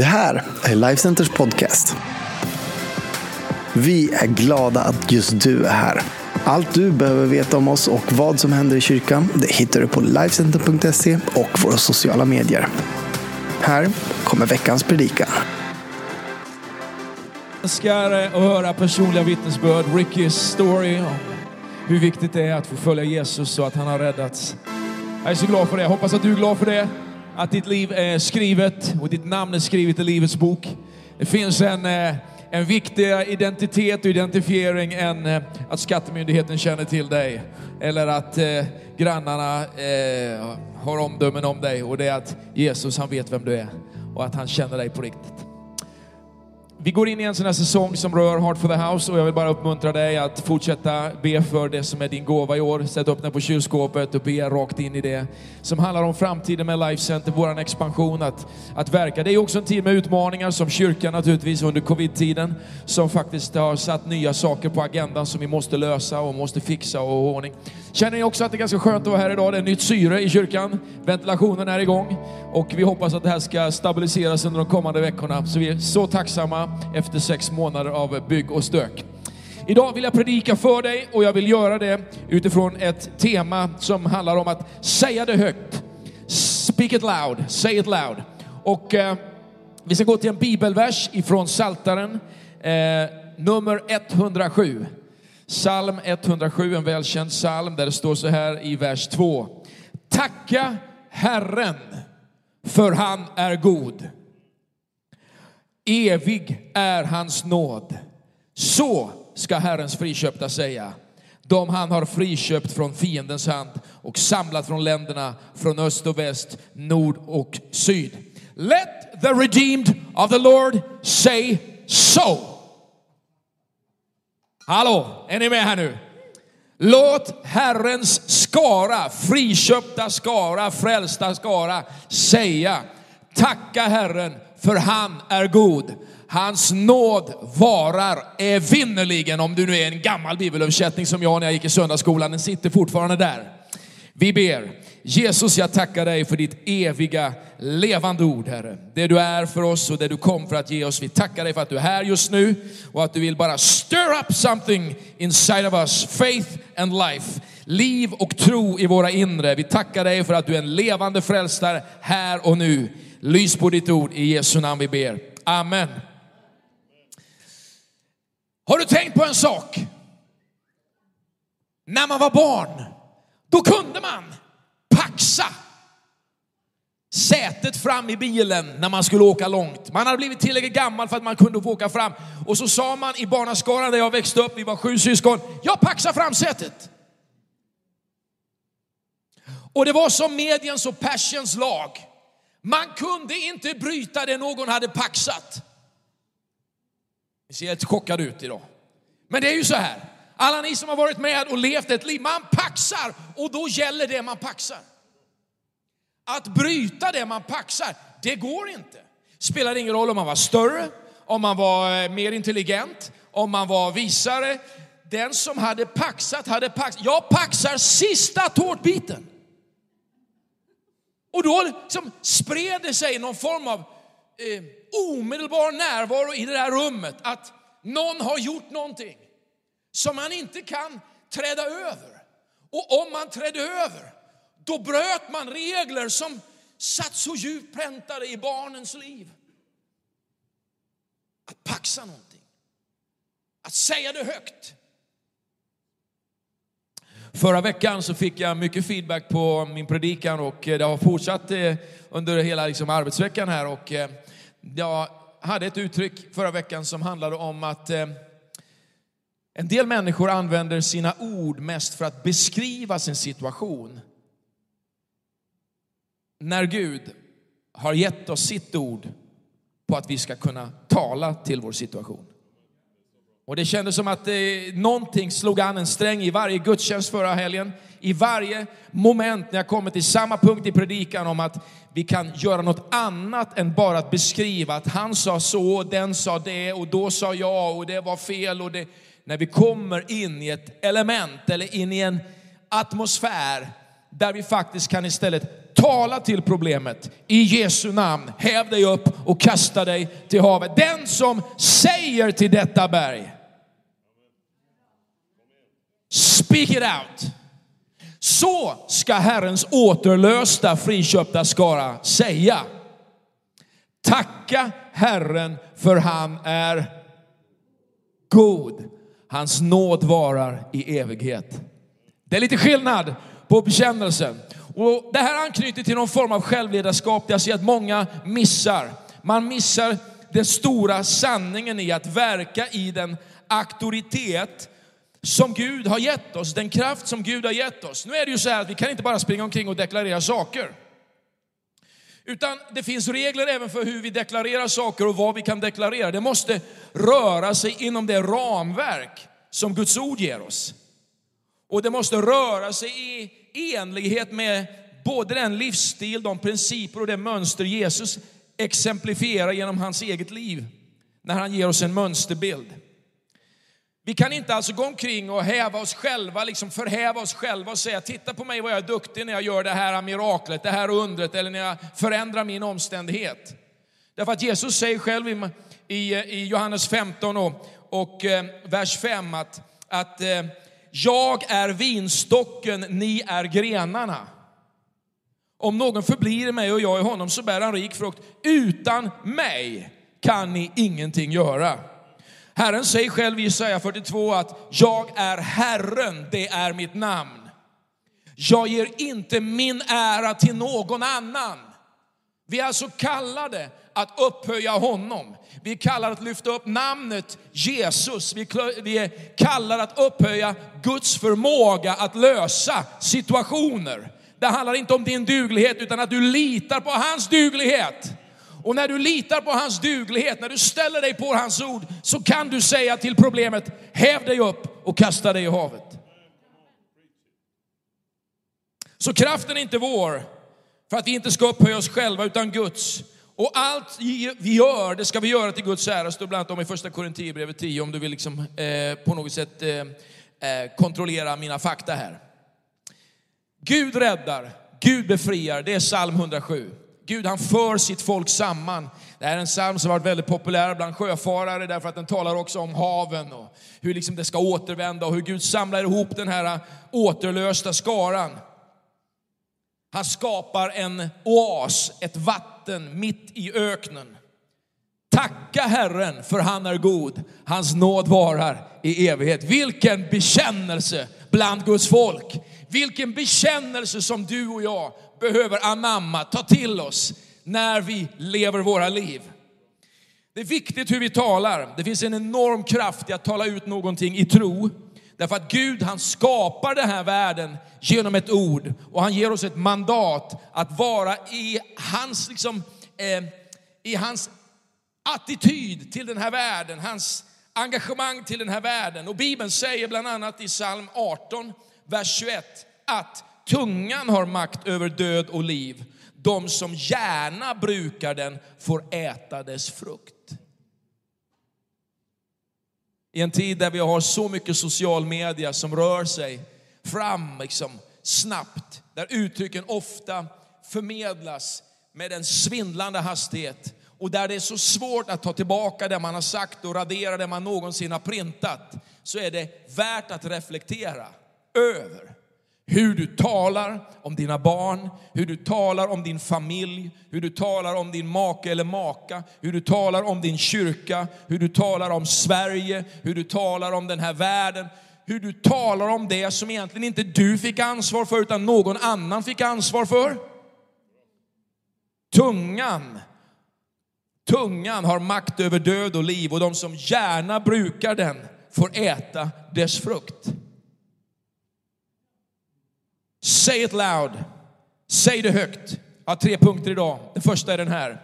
Det här är Lifecenters podcast. Vi är glada att just du är här. Allt du behöver veta om oss och vad som händer i kyrkan det hittar du på Lifecenter.se och våra sociala medier. Här kommer veckans predikan. Jag älskar att höra personliga vittnesbörd, Rickys story om hur viktigt det är att få följa Jesus och att han har räddats. Jag är så glad för det. Jag hoppas att du är glad för det. Att ditt liv är skrivet och ditt namn är skrivet i Livets bok. Det finns en, eh, en viktigare identitet och identifiering än eh, att skattemyndigheten känner till dig. Eller att eh, grannarna eh, har omdömen om dig. Och det är att Jesus han vet vem du är och att han känner dig på riktigt. Vi går in i en sån här säsong som rör Heart for the House och jag vill bara uppmuntra dig att fortsätta be för det som är din gåva i år. Sätt upp den på kylskåpet och be rakt in i det. Som handlar om framtiden med Life Center, våran expansion, att, att verka. Det är också en tid med utmaningar som kyrkan naturligtvis under covid-tiden, som faktiskt har satt nya saker på agendan som vi måste lösa och måste fixa och ha ordning. Känner ni också att det är ganska skönt att vara här idag? Det är nytt syre i kyrkan, ventilationen är igång och vi hoppas att det här ska stabiliseras under de kommande veckorna. Så vi är så tacksamma efter sex månader av bygg och stök. Idag vill jag predika för dig och jag vill göra det utifrån ett tema som handlar om att säga det högt. Speak it loud, say it loud. Och eh, vi ska gå till en bibelvers ifrån Saltaren eh, nummer 107. Psalm 107, en välkänd psalm där det står så här i vers 2. Tacka Herren, för han är god. Evig är hans nåd. Så ska Herrens friköpta säga. De han har friköpt från fiendens hand och samlat från länderna från öst och väst, nord och syd. Let the redeemed of the Lord say so. Hallå, är ni med här nu? Låt Herrens skara, friköpta skara, frälsta skara säga Tacka Herren för han är god. Hans nåd varar evinnerligen. Om du nu är en gammal bibelöversättning som jag när jag gick i söndagsskolan, den sitter fortfarande där. Vi ber. Jesus, jag tackar dig för ditt eviga levande ord, Herre. Det du är för oss och det du kom för att ge oss. Vi tackar dig för att du är här just nu och att du vill bara stir up something inside of us. Faith and life. Liv och tro i våra inre. Vi tackar dig för att du är en levande frälsare här och nu. Lys på ditt ord i Jesu namn vi ber. Amen. Har du tänkt på en sak? När man var barn, då kunde man paxa sätet fram i bilen när man skulle åka långt. Man hade blivit tillräckligt gammal för att man kunde få åka fram. Och så sa man i barnaskaran där jag växte upp, vi var sju syskon, jag paxar fram sätet. Och det var som mediens och passions lag. Man kunde inte bryta det någon hade paxat. Ni ser helt chockade ut idag. Men det är ju så här. Alla ni som har varit med och levt ett liv, man paxar och då gäller det man paxar. Att bryta det man paxar, det går inte. Spelar ingen roll om man var större, om man var eh, mer intelligent, om man var visare. Den som hade paxat hade paxat. Jag paxar sista tårtbiten. Och då liksom spred det sig någon form av eh, omedelbar närvaro i det där rummet. Att någon har gjort någonting som man inte kan träda över. Och om man trädde över, då bröt man regler som satt så djupt präntade i barnens liv. Att paxa någonting, att säga det högt. Förra veckan så fick jag mycket feedback på min predikan och eh, det har fortsatt eh, under hela liksom arbetsveckan här. Och eh, jag hade ett uttryck förra veckan som handlade om att en del människor använder sina ord mest för att beskriva sin situation. När Gud har gett oss sitt ord på att vi ska kunna tala till vår situation. Och det kändes som att eh, någonting slog an en sträng i varje gudstjänst förra helgen. I varje moment när jag kommer till samma punkt i predikan om att vi kan göra något annat än bara att beskriva att han sa så, den sa det och då sa jag och det var fel. Och det, när vi kommer in i ett element eller in i en atmosfär där vi faktiskt kan istället tala till problemet. I Jesu namn, häv dig upp och kasta dig till havet. Den som säger till detta berg, speak it out. Så ska Herrens återlösta friköpta skara säga. Tacka Herren för han är god. Hans nåd varar i evighet. Det är lite skillnad på bekännelsen. Och det här anknyter till någon form av självledarskap. Jag ser alltså att många missar. Man missar den stora sanningen i att verka i den auktoritet som Gud har gett oss, den kraft som Gud har gett oss. Nu är det ju så här att vi kan inte bara springa omkring och deklarera saker. Utan det finns regler även för hur vi deklarerar saker och vad vi kan deklarera. Det måste röra sig inom det ramverk som Guds ord ger oss. Och det måste röra sig i enlighet med både den livsstil, de principer och det mönster Jesus exemplifierar genom hans eget liv när han ger oss en mönsterbild. Vi kan inte alltså gå omkring och häva oss själva, liksom förhäva oss själva och säga titta på mig vad jag är duktig när jag gör det här miraklet, det här undret eller när jag förändrar min omständighet. Därför att Jesus säger själv i, i, i Johannes 15 och, och eh, vers 5 att, att eh, jag är vinstocken, ni är grenarna. Om någon förblir i mig och jag i honom så bär han rik frukt. Utan mig kan ni ingenting göra. Herren säger själv i Jesaja 42 att jag är Herren, det är mitt namn. Jag ger inte min ära till någon annan. Vi är alltså kallade att upphöja honom. Vi är kallade att lyfta upp namnet Jesus. Vi är kallade att upphöja Guds förmåga att lösa situationer. Det handlar inte om din duglighet utan att du litar på hans duglighet. Och när du litar på hans duglighet, när du ställer dig på hans ord, så kan du säga till problemet, häv dig upp och kasta dig i havet. Så kraften är inte vår, för att vi inte ska upphöja oss själva, utan Guds. Och allt vi gör, det ska vi göra till Guds ära, står bland annat om i första Korinthierbrevet 10, om du vill liksom, eh, på något sätt eh, eh, kontrollera mina fakta här. Gud räddar, Gud befriar, det är psalm 107. Gud han för sitt folk samman. Det här är en psalm som har varit väldigt populär bland sjöfarare därför att den talar också om haven och hur liksom det ska återvända och hur Gud samlar ihop den här återlösta skaran. Han skapar en oas, ett vatten mitt i öknen. Tacka Herren för han är god, hans nåd varar i evighet. Vilken bekännelse bland Guds folk. Vilken bekännelse som du och jag behöver anamma, ta till oss när vi lever våra liv. Det är viktigt hur vi talar. Det finns en enorm kraft i att tala ut någonting i tro. Därför att Gud han skapar den här världen genom ett ord och han ger oss ett mandat att vara i hans, liksom, eh, i hans attityd till den här världen, hans engagemang till den här världen. Och Bibeln säger bland annat i psalm 18, vers 21 att tungan har makt över död och liv. De som gärna brukar den får äta dess frukt. I en tid där vi har så mycket social media som rör sig fram liksom, snabbt, där uttrycken ofta förmedlas med en svindlande hastighet och där det är så svårt att ta tillbaka det man har sagt och radera det man någonsin har printat, så är det värt att reflektera över hur du talar om dina barn, hur du talar om din familj, hur du talar om din make eller maka, hur du talar om din kyrka, hur du talar om Sverige, hur du talar om den här världen, hur du talar om det som egentligen inte du fick ansvar för utan någon annan fick ansvar för. Tungan, tungan har makt över död och liv och de som gärna brukar den får äta dess frukt. Say it loud. Säg det högt. Jag har tre punkter idag. Den första är den här.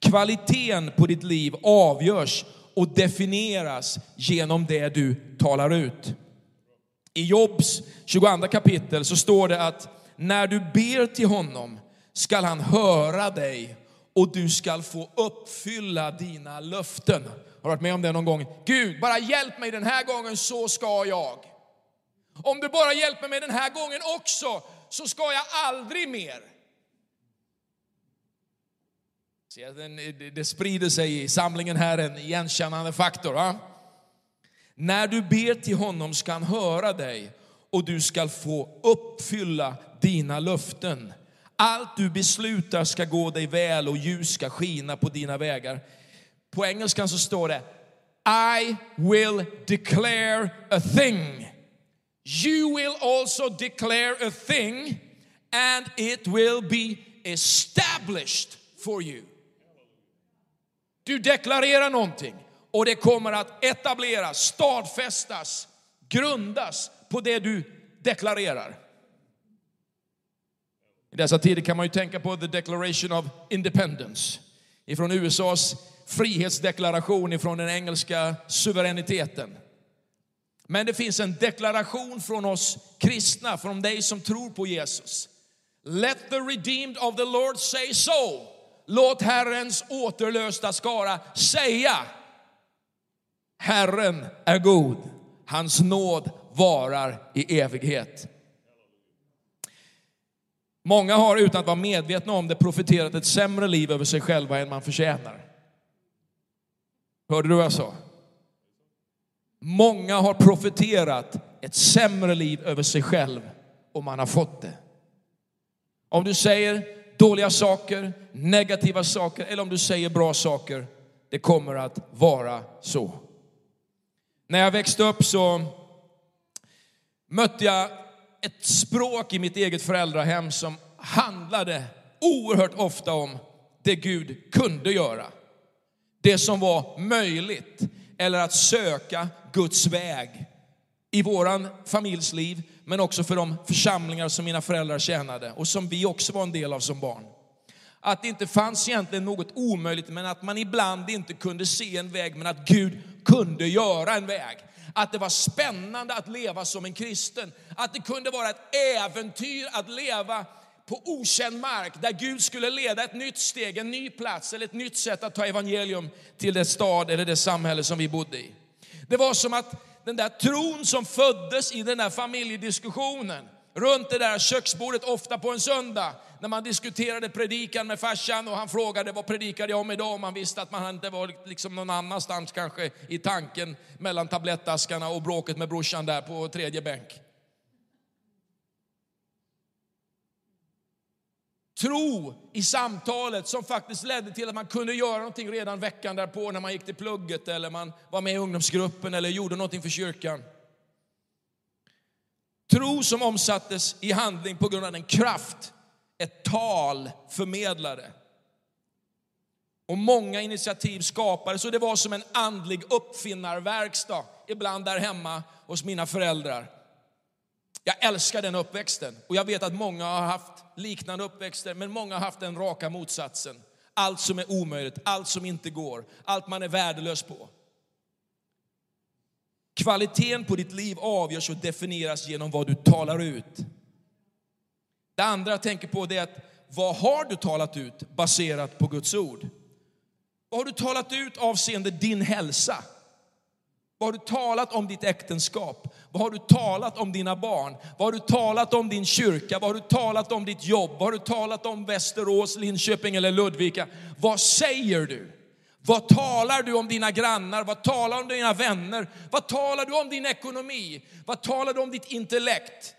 Kvaliteten på ditt liv avgörs och definieras genom det du talar ut. I Jobs 22 kapitel så står det att när du ber till honom skall han höra dig och du skall få uppfylla dina löften. Har du varit med om det någon gång? Gud, bara hjälp mig den här gången så ska jag. Om du bara hjälper mig den här gången också så ska jag aldrig mer. det- Det sprider sig i samlingen här, en igenkännande faktor. Va? När du ber till honom ska han höra dig och du ska få uppfylla dina löften. Allt du beslutar ska gå dig väl och ljus ska skina på dina vägar. På engelskan så står det I will declare a thing. You will also declare a thing and it will be established for you. Du deklarerar någonting och det kommer att etableras, stadfästas, grundas på det du deklarerar. I dessa tider kan man ju tänka på the Declaration of Independence ifrån USAs frihetsdeklaration ifrån den engelska suveräniteten. Men det finns en deklaration från oss kristna, från dig som tror på Jesus. Let the redeemed of the Lord say so. Låt Herrens återlösta skara säga Herren är god, hans nåd varar i evighet. Många har utan att vara medvetna om det profeterat ett sämre liv över sig själva än man förtjänar. Hörde du vad jag sa? Många har profeterat ett sämre liv över sig själv och man har fått det. Om du säger dåliga saker, negativa saker eller om du säger bra saker, det kommer att vara så. När jag växte upp så mötte jag ett språk i mitt eget föräldrahem som handlade oerhört ofta om det Gud kunde göra. Det som var möjligt eller att söka Guds väg i våran familjs liv, men också för de församlingar som mina föräldrar tjänade och som vi också var en del av som barn. Att det inte fanns egentligen något omöjligt, men att man ibland inte kunde se en väg, men att Gud kunde göra en väg. Att det var spännande att leva som en kristen. Att det kunde vara ett äventyr att leva på okänd mark där Gud skulle leda ett nytt steg, en ny plats eller ett nytt sätt att ta evangelium till det stad eller det samhälle som vi bodde i. Det var som att den där tron som föddes i den där familjediskussionen runt det där köksbordet ofta på en söndag när man diskuterade predikan med farsan och han frågade vad predikade jag om idag och man visste att man inte var liksom någon annanstans kanske i tanken mellan tablettaskarna och bråket med brorsan där på tredje bänk. Tro i samtalet som faktiskt ledde till att man kunde göra någonting redan veckan därpå när man gick till plugget eller man var med i ungdomsgruppen eller gjorde någonting för kyrkan. Tro som omsattes i handling på grund av den kraft ett tal förmedlade. Och många initiativ skapades och det var som en andlig uppfinnarverkstad ibland där hemma hos mina föräldrar. Jag älskar den uppväxten och jag vet att många har haft liknande uppväxter men många har haft den raka motsatsen. Allt som är omöjligt, allt som inte går, allt man är värdelös på. Kvaliteten på ditt liv avgörs och definieras genom vad du talar ut. Det andra jag tänker på är att vad har du talat ut baserat på Guds ord? Vad har du talat ut avseende din hälsa? Vad har du talat om ditt äktenskap? Vad har du talat om dina barn? Vad har du talat om din kyrka? Vad har du talat om ditt jobb? Vad har du talat om Västerås, Linköping eller Ludvika? Vad säger du? Vad talar du om dina grannar? Vad talar du om dina vänner? Vad talar du om din ekonomi? Vad talar du om ditt intellekt?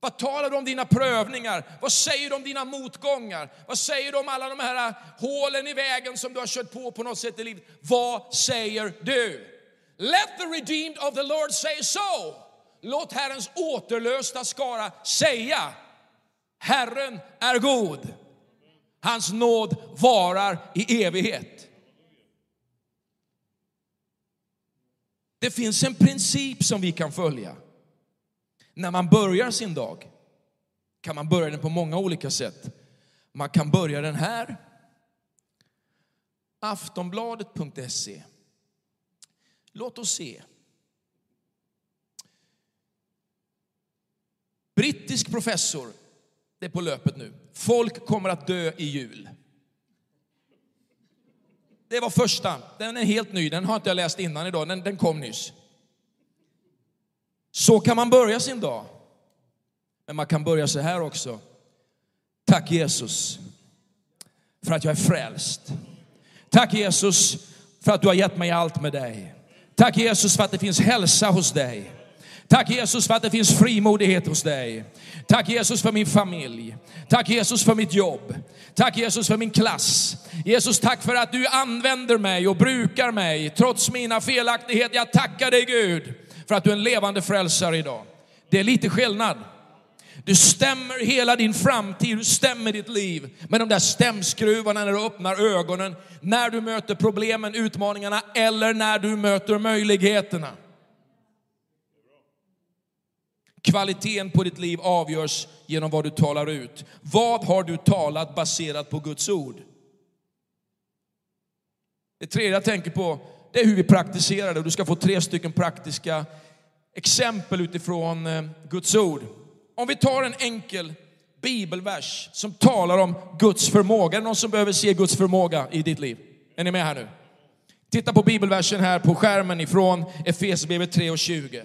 Vad talar du om dina prövningar? Vad säger du om dina motgångar? Vad säger du om alla de här hålen i vägen som du har kört på på något sätt i livet? Vad säger du? Let the redeemed of the Lord say so. Låt Herrens återlösta skara säga, Herren är god. Hans nåd varar i evighet. Det finns en princip som vi kan följa. När man börjar sin dag kan man börja den på många olika sätt. Man kan börja den här. Aftonbladet.se. Låt oss se. Brittisk professor, det är på löpet nu. Folk kommer att dö i jul. Det var första, den är helt ny, den har inte jag läst innan idag, den, den kom nyss. Så kan man börja sin dag. Men man kan börja så här också. Tack Jesus för att jag är frälst. Tack Jesus för att du har gett mig allt med dig. Tack Jesus för att det finns hälsa hos dig. Tack Jesus för att det finns frimodighet hos dig. Tack Jesus för min familj. Tack Jesus för mitt jobb. Tack Jesus för min klass. Jesus tack för att du använder mig och brukar mig trots mina felaktigheter. Jag tackar dig Gud för att du är en levande frälsare idag. Det är lite skillnad. Du stämmer hela din framtid, du stämmer ditt liv med de där stämskruvarna när du öppnar ögonen, när du möter problemen, utmaningarna eller när du möter möjligheterna. Kvaliteten på ditt liv avgörs genom vad du talar ut. Vad har du talat baserat på Guds ord? Det tredje jag tänker på, det är hur vi praktiserar det. Du ska få tre stycken praktiska exempel utifrån eh, Guds ord. Om vi tar en enkel bibelvers som talar om Guds förmåga. Är det någon som behöver se Guds förmåga i ditt liv? Är ni med här nu? Titta på bibelversen här på skärmen ifrån Efesierbrevet 3 och 20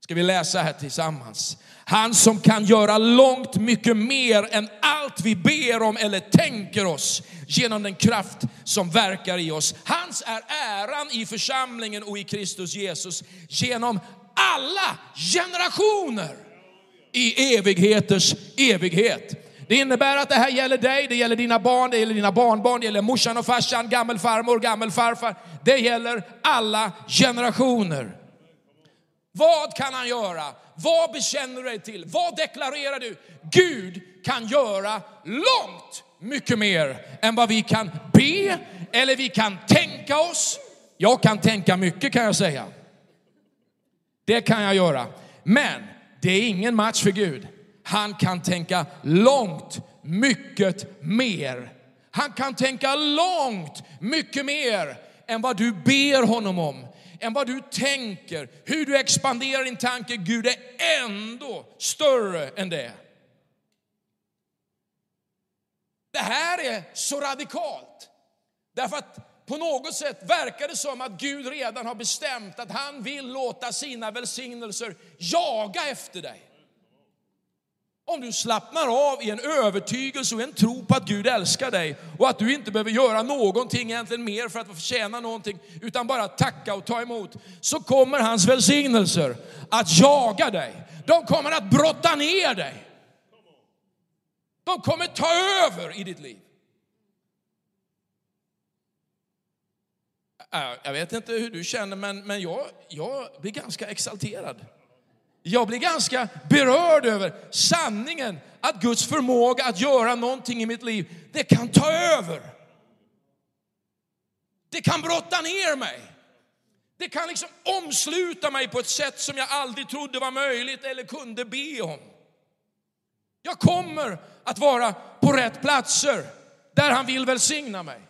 ska vi läsa här tillsammans. Han som kan göra långt mycket mer än allt vi ber om eller tänker oss genom den kraft som verkar i oss. Hans är äran i församlingen och i Kristus Jesus genom alla generationer i evigheters evighet. Det innebär att det här gäller dig, det gäller dina barn, det gäller dina barnbarn, det gäller morsan och farsan, gammelfarmor, gammelfarfar. Det gäller alla generationer. Vad kan han göra? Vad bekänner du dig till? Vad deklarerar du? Gud kan göra långt mycket mer än vad vi kan be eller vi kan tänka oss. Jag kan tänka mycket kan jag säga. Det kan jag göra. Men det är ingen match för Gud. Han kan tänka långt mycket mer. Han kan tänka långt mycket mer än vad du ber honom om än vad du tänker, hur du expanderar din tanke. Gud är ändå större än det. Det här är så radikalt. Därför att på något sätt verkar det som att Gud redan har bestämt att han vill låta sina välsignelser jaga efter dig. Om du slappnar av i en övertygelse och en tro på att Gud älskar dig och att du inte behöver göra någonting egentligen mer för att förtjäna någonting, utan bara tacka och ta emot, så kommer hans välsignelser att jaga dig. De kommer att brotta ner dig. De kommer ta över i ditt liv. Äh, jag vet inte hur du känner, men, men jag, jag blir ganska exalterad. Jag blir ganska berörd över sanningen att Guds förmåga att göra någonting i mitt liv, det kan ta över. Det kan brotta ner mig. Det kan liksom omsluta mig på ett sätt som jag aldrig trodde var möjligt eller kunde be om. Jag kommer att vara på rätt platser där han vill välsigna mig.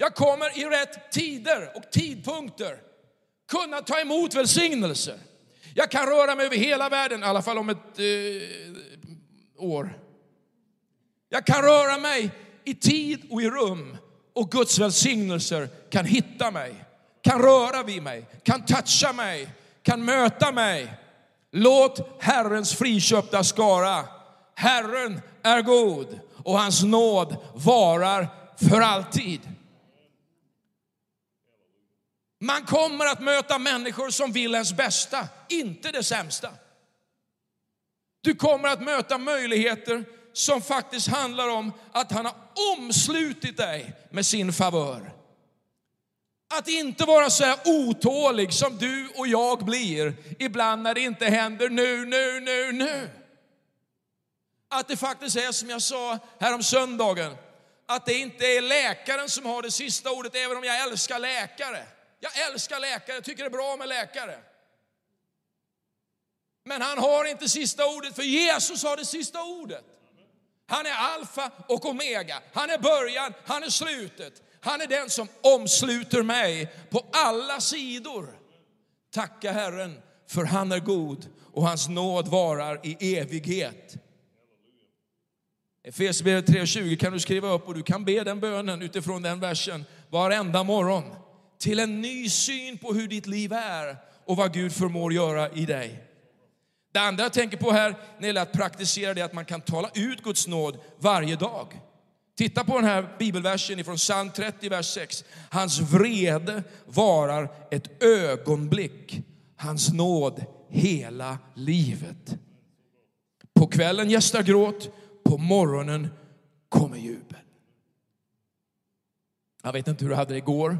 Jag kommer i rätt tider och tidpunkter kunna ta emot välsignelser. Jag kan röra mig över hela världen, i alla fall om ett eh, år. Jag kan röra mig i tid och i rum och Guds välsignelser kan hitta mig, kan röra vid mig, kan toucha mig, kan möta mig. Låt Herrens friköpta skara, Herren är god och hans nåd varar för alltid. Man kommer att möta människor som vill ens bästa, inte det sämsta. Du kommer att möta möjligheter som faktiskt handlar om att han har omslutit dig med sin favör. Att inte vara så här otålig som du och jag blir ibland när det inte händer nu, nu, nu, nu. Att det faktiskt är som jag sa här om söndagen, att det inte är läkaren som har det sista ordet, även om jag älskar läkare. Jag älskar läkare, jag tycker det är bra med läkare. Men han har inte sista ordet, för Jesus har det sista ordet. Han är alfa och omega. Han är början, han är slutet. Han är den som omsluter mig på alla sidor. Tacka Herren, för han är god och hans nåd varar i evighet. Efesierbrevet 3.20 kan du skriva upp och du kan be den bönen utifrån den versen varenda morgon till en ny syn på hur ditt liv är och vad Gud förmår göra i dig. Det andra jag tänker på här när det gäller att praktisera det är att man kan tala ut Guds nåd varje dag. Titta på den här bibelversen från psalm 30, vers 6. Hans vrede varar ett ögonblick, hans nåd hela livet. På kvällen gästar gråt, på morgonen kommer jubel. Jag vet inte hur du hade det igår.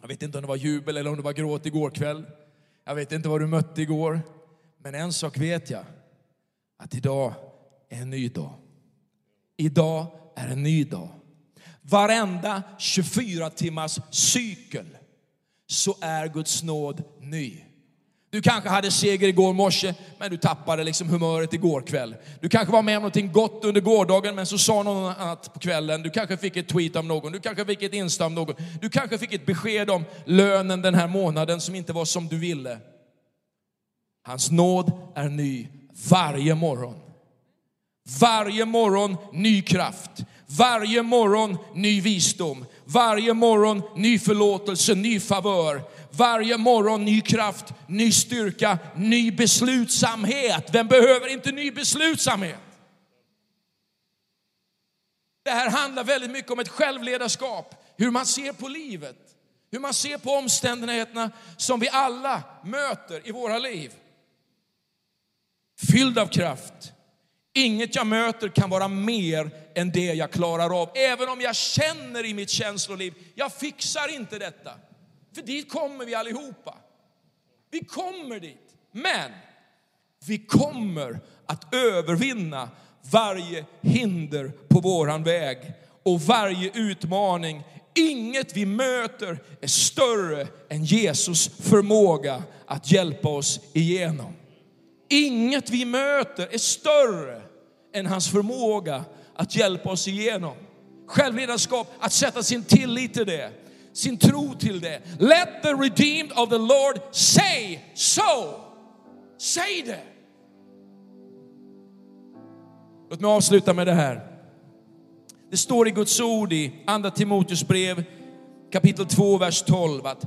Jag vet inte om det var jubel eller om det var gråt igår kväll. Jag vet inte vad du mötte igår. Men en sak vet jag, att idag är en ny dag. Idag är en ny dag. Varenda 24 timmars cykel så är Guds nåd ny. Du kanske hade seger igår morse, men du tappade liksom humöret igår kväll. Du kanske var med om någonting gott under gårdagen, men så sa någon annat på kvällen. Du kanske fick ett tweet av någon, du kanske fick ett insta av någon. Du kanske fick ett besked om lönen den här månaden som inte var som du ville. Hans nåd är ny varje morgon. Varje morgon ny kraft. Varje morgon ny visdom. Varje morgon ny förlåtelse, ny favör. Varje morgon ny kraft, ny styrka, ny beslutsamhet. Vem behöver inte ny beslutsamhet? Det här handlar väldigt mycket om ett självledarskap, hur man ser på livet, hur man ser på omständigheterna som vi alla möter i våra liv. Fylld av kraft. Inget jag möter kan vara mer än det jag klarar av. Även om jag känner i mitt känsloliv, jag fixar inte detta. För dit kommer vi allihopa. Vi kommer dit. Men vi kommer att övervinna varje hinder på våran väg och varje utmaning. Inget vi möter är större än Jesus förmåga att hjälpa oss igenom. Inget vi möter är större än hans förmåga att hjälpa oss igenom. Självledarskap, att sätta sin tillit till det, sin tro till det. Let the redeemed of the Lord say so. Säg det. Låt mig avsluta med det här. Det står i Guds ord i Andra Timoteus brev kapitel 2, vers 12 att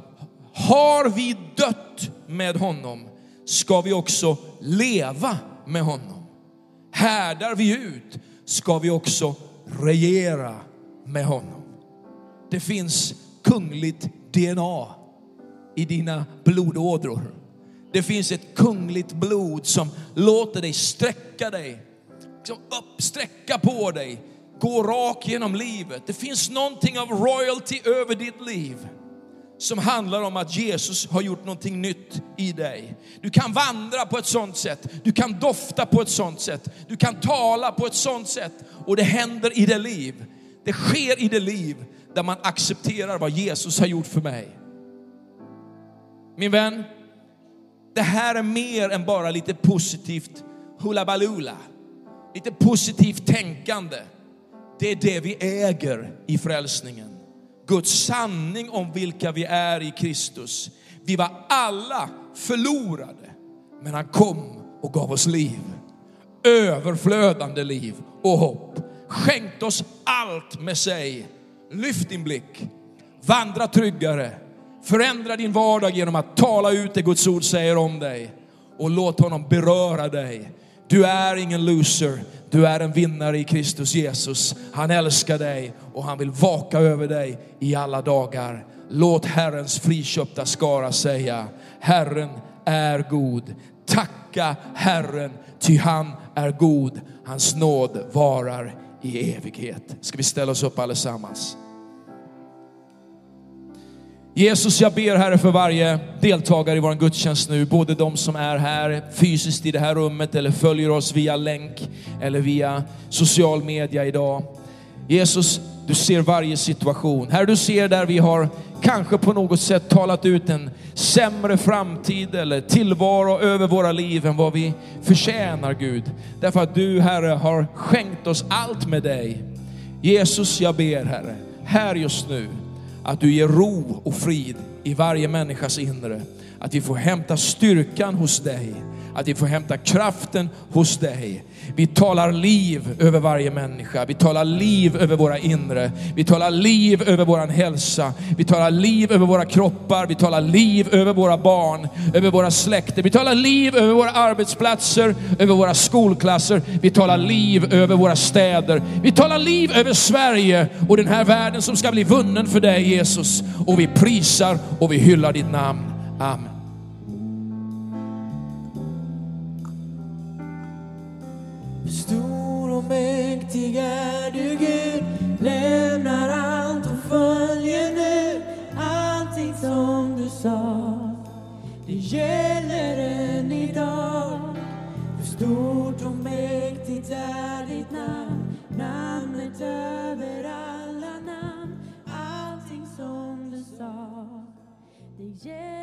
har vi dött med honom ska vi också leva med honom. Härdar vi ut ska vi också regera med honom. Det finns kungligt DNA i dina blodådror. Det finns ett kungligt blod som låter dig sträcka dig, liksom upp, sträcka på dig, gå rakt genom livet. Det finns någonting av royalty över ditt liv som handlar om att Jesus har gjort någonting nytt i dig. Du kan vandra på ett sånt sätt, du kan dofta på ett sånt sätt, du kan tala på ett sånt sätt och det händer i det liv. Det sker i det liv där man accepterar vad Jesus har gjort för mig. Min vän, det här är mer än bara lite positivt hulabalula, lite positivt tänkande. Det är det vi äger i frälsningen. Guds sanning om vilka vi är i Kristus. Vi var alla förlorade, men han kom och gav oss liv. Överflödande liv och hopp. Skänkt oss allt med sig. Lyft din blick, vandra tryggare, förändra din vardag genom att tala ut det Guds ord säger om dig och låt honom beröra dig. Du är ingen loser, du är en vinnare i Kristus Jesus. Han älskar dig och han vill vaka över dig i alla dagar. Låt Herrens friköpta skara säga, Herren är god. Tacka Herren, ty han är god. Hans nåd varar i evighet. Ska vi ställa oss upp allesammans? Jesus, jag ber Herre för varje deltagare i vår gudstjänst nu, både de som är här fysiskt i det här rummet eller följer oss via länk eller via social media idag. Jesus, du ser varje situation. Herre, du ser där vi har kanske på något sätt talat ut en sämre framtid eller tillvaro över våra liv än vad vi förtjänar Gud. Därför att du Herre har skänkt oss allt med dig. Jesus, jag ber Herre, här just nu, att du ger ro och frid i varje människas inre. Att vi får hämta styrkan hos dig. Att vi får hämta kraften hos dig. Vi talar liv över varje människa. Vi talar liv över våra inre. Vi talar liv över våran hälsa. Vi talar liv över våra kroppar. Vi talar liv över våra barn, över våra släkter. Vi talar liv över våra arbetsplatser, över våra skolklasser. Vi talar liv över våra städer. Vi talar liv över Sverige och den här världen som ska bli vunnen för dig Jesus. Och vi prisar och vi hyllar ditt namn. Amen. Sa. Det gäller än idag. hur stort och mäktigt är ditt namn, namnet över alla namn. Allting som du sa, det gäller